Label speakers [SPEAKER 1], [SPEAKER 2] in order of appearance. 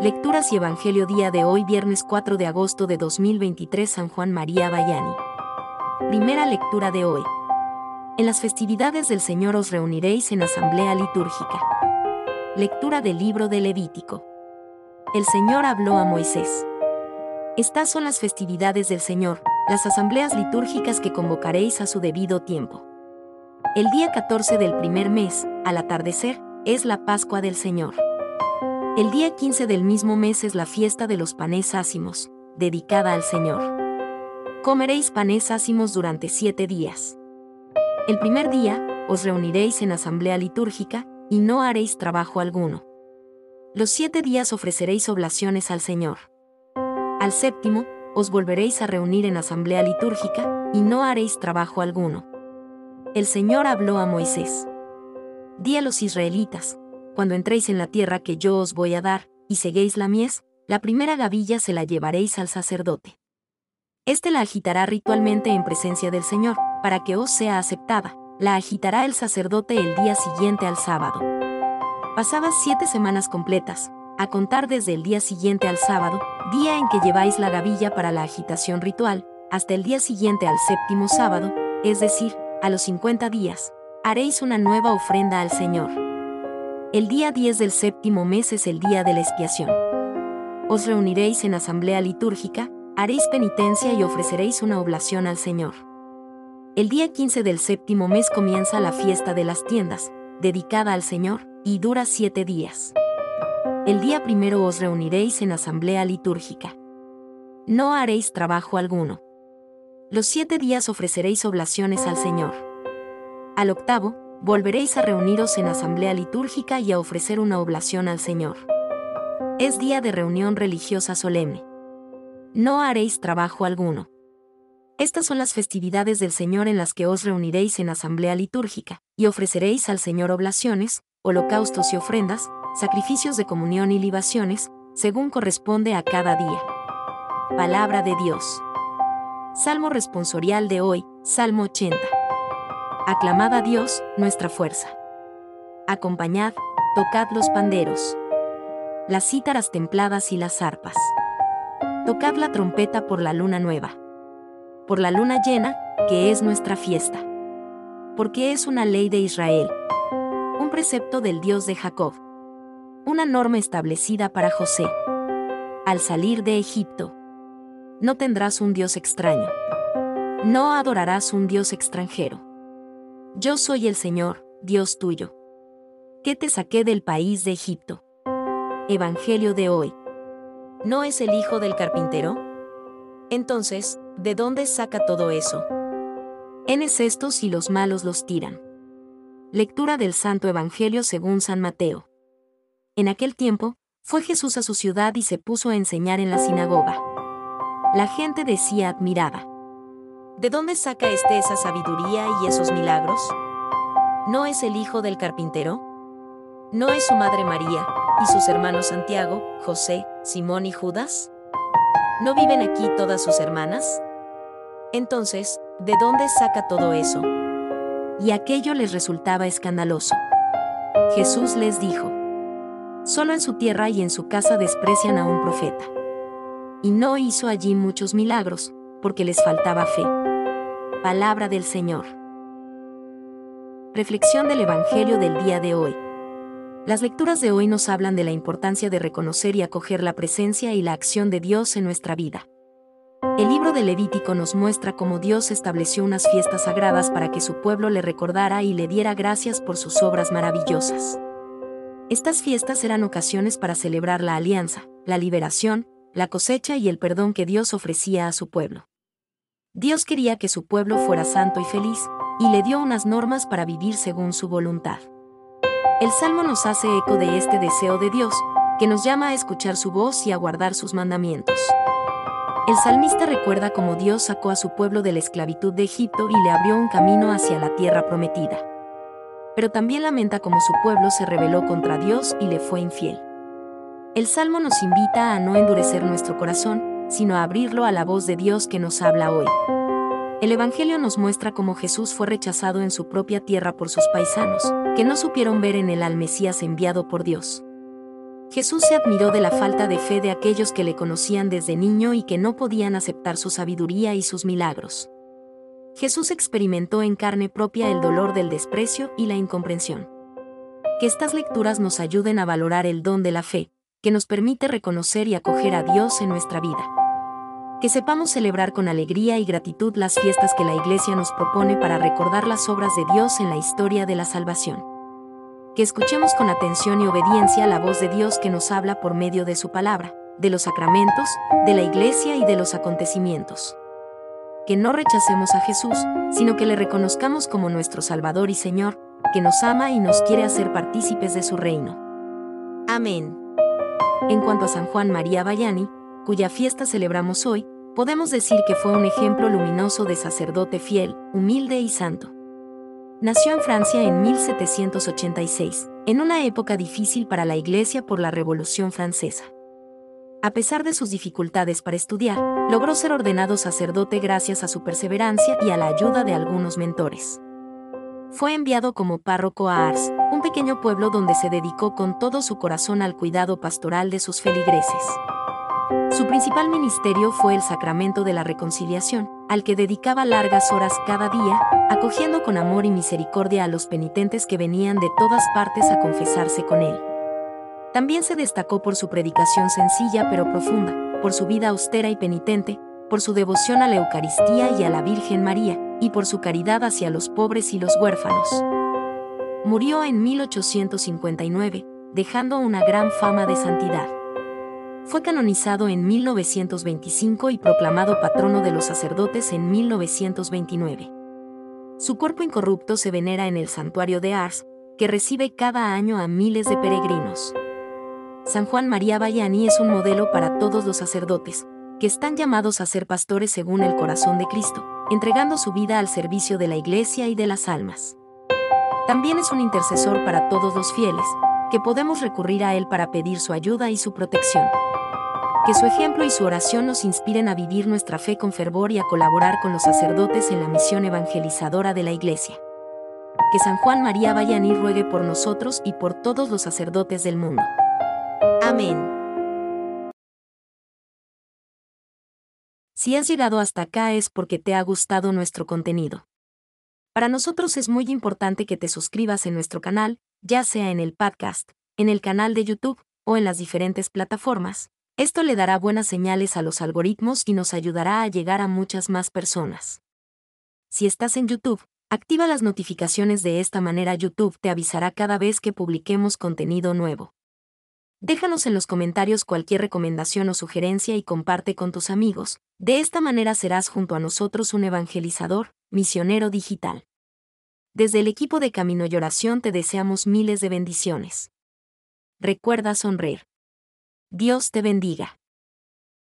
[SPEAKER 1] Lecturas y Evangelio día de hoy viernes 4 de agosto de 2023 San Juan María Bayani. Primera lectura de hoy. En las festividades del Señor os reuniréis en asamblea litúrgica. Lectura del libro de Levítico. El Señor habló a Moisés. Estas son las festividades del Señor, las asambleas litúrgicas que convocaréis a su debido tiempo. El día 14 del primer mes, al atardecer, es la Pascua del Señor. El día 15 del mismo mes es la fiesta de los panes ácimos, dedicada al Señor. Comeréis panes ácimos durante siete días. El primer día, os reuniréis en asamblea litúrgica, y no haréis trabajo alguno. Los siete días ofreceréis oblaciones al Señor. Al séptimo, os volveréis a reunir en asamblea litúrgica, y no haréis trabajo alguno. El Señor habló a Moisés. Di a los israelitas, cuando entréis en la tierra que yo os voy a dar, y seguéis la mies, la primera gavilla se la llevaréis al sacerdote. Este la agitará ritualmente en presencia del Señor, para que os sea aceptada. La agitará el sacerdote el día siguiente al sábado. Pasadas siete semanas completas, a contar desde el día siguiente al sábado, día en que lleváis la gavilla para la agitación ritual, hasta el día siguiente al séptimo sábado, es decir, a los 50 días, haréis una nueva ofrenda al Señor. El día 10 del séptimo mes es el día de la expiación. Os reuniréis en asamblea litúrgica, haréis penitencia y ofreceréis una oblación al Señor. El día 15 del séptimo mes comienza la fiesta de las tiendas, dedicada al Señor, y dura siete días. El día primero os reuniréis en asamblea litúrgica. No haréis trabajo alguno. Los siete días ofreceréis oblaciones al Señor. Al octavo, volveréis a reuniros en asamblea litúrgica y a ofrecer una oblación al Señor. Es día de reunión religiosa solemne. No haréis trabajo alguno. Estas son las festividades del Señor en las que os reuniréis en asamblea litúrgica, y ofreceréis al Señor oblaciones, holocaustos y ofrendas, sacrificios de comunión y libaciones, según corresponde a cada día. Palabra de Dios. Salmo responsorial de hoy, Salmo 80. Aclamad a Dios, nuestra fuerza. Acompañad, tocad los panderos, las cítaras templadas y las arpas. Tocad la trompeta por la luna nueva. Por la luna llena, que es nuestra fiesta. Porque es una ley de Israel. Un precepto del Dios de Jacob. Una norma establecida para José. Al salir de Egipto no tendrás un Dios extraño. No adorarás un Dios extranjero. Yo soy el Señor, Dios tuyo. Que te saqué del país de Egipto. Evangelio de hoy. ¿No es el hijo del carpintero? Entonces, ¿de dónde saca todo eso? Enes estos y los malos los tiran. Lectura del Santo Evangelio según San Mateo. En aquel tiempo, fue Jesús a su ciudad y se puso a enseñar en la sinagoga. La gente decía admirada. ¿De dónde saca éste esa sabiduría y esos milagros? ¿No es el hijo del carpintero? ¿No es su madre María, y sus hermanos Santiago, José, Simón y Judas? ¿No viven aquí todas sus hermanas? Entonces, ¿de dónde saca todo eso? Y aquello les resultaba escandaloso. Jesús les dijo, Solo en su tierra y en su casa desprecian a un profeta y no hizo allí muchos milagros, porque les faltaba fe. Palabra del Señor. Reflexión del Evangelio del día de hoy. Las lecturas de hoy nos hablan de la importancia de reconocer y acoger la presencia y la acción de Dios en nuestra vida. El libro de Levítico nos muestra cómo Dios estableció unas fiestas sagradas para que su pueblo le recordara y le diera gracias por sus obras maravillosas. Estas fiestas eran ocasiones para celebrar la alianza, la liberación, la cosecha y el perdón que Dios ofrecía a su pueblo. Dios quería que su pueblo fuera santo y feliz, y le dio unas normas para vivir según su voluntad. El Salmo nos hace eco de este deseo de Dios, que nos llama a escuchar su voz y a guardar sus mandamientos. El salmista recuerda cómo Dios sacó a su pueblo de la esclavitud de Egipto y le abrió un camino hacia la tierra prometida. Pero también lamenta cómo su pueblo se rebeló contra Dios y le fue infiel. El Salmo nos invita a no endurecer nuestro corazón, sino a abrirlo a la voz de Dios que nos habla hoy. El Evangelio nos muestra cómo Jesús fue rechazado en su propia tierra por sus paisanos, que no supieron ver en él al Mesías enviado por Dios. Jesús se admiró de la falta de fe de aquellos que le conocían desde niño y que no podían aceptar su sabiduría y sus milagros. Jesús experimentó en carne propia el dolor del desprecio y la incomprensión. Que estas lecturas nos ayuden a valorar el don de la fe, que nos permite reconocer y acoger a Dios en nuestra vida. Que sepamos celebrar con alegría y gratitud las fiestas que la Iglesia nos propone para recordar las obras de Dios en la historia de la salvación que escuchemos con atención y obediencia la voz de Dios que nos habla por medio de su palabra, de los sacramentos, de la iglesia y de los acontecimientos. Que no rechacemos a Jesús, sino que le reconozcamos como nuestro Salvador y Señor, que nos ama y nos quiere hacer partícipes de su reino. Amén. En cuanto a San Juan María Bayani, cuya fiesta celebramos hoy, podemos decir que fue un ejemplo luminoso de sacerdote fiel, humilde y santo. Nació en Francia en 1786, en una época difícil para la Iglesia por la Revolución Francesa. A pesar de sus dificultades para estudiar, logró ser ordenado sacerdote gracias a su perseverancia y a la ayuda de algunos mentores. Fue enviado como párroco a Ars, un pequeño pueblo donde se dedicó con todo su corazón al cuidado pastoral de sus feligreses. Su principal ministerio fue el sacramento de la reconciliación, al que dedicaba largas horas cada día, acogiendo con amor y misericordia a los penitentes que venían de todas partes a confesarse con él. También se destacó por su predicación sencilla pero profunda, por su vida austera y penitente, por su devoción a la Eucaristía y a la Virgen María, y por su caridad hacia los pobres y los huérfanos. Murió en 1859, dejando una gran fama de santidad. Fue canonizado en 1925 y proclamado patrono de los sacerdotes en 1929. Su cuerpo incorrupto se venera en el santuario de Ars, que recibe cada año a miles de peregrinos. San Juan María Bayani es un modelo para todos los sacerdotes, que están llamados a ser pastores según el corazón de Cristo, entregando su vida al servicio de la Iglesia y de las almas. También es un intercesor para todos los fieles, que podemos recurrir a Él para pedir su ayuda y su protección. Que su ejemplo y su oración nos inspiren a vivir nuestra fe con fervor y a colaborar con los sacerdotes en la misión evangelizadora de la Iglesia. Que San Juan María Bayani ruegue por nosotros y por todos los sacerdotes del mundo. Amén. Si has llegado hasta acá es porque te ha gustado nuestro contenido. Para nosotros es muy importante que te suscribas en nuestro canal, ya sea en el podcast, en el canal de YouTube o en las diferentes plataformas, esto le dará buenas señales a los algoritmos y nos ayudará a llegar a muchas más personas. Si estás en YouTube, activa las notificaciones de esta manera YouTube te avisará cada vez que publiquemos contenido nuevo. Déjanos en los comentarios cualquier recomendación o sugerencia y comparte con tus amigos. De esta manera serás junto a nosotros un evangelizador, misionero digital. Desde el equipo de Camino y Oración te deseamos miles de bendiciones. Recuerda sonreír. Dios te bendiga.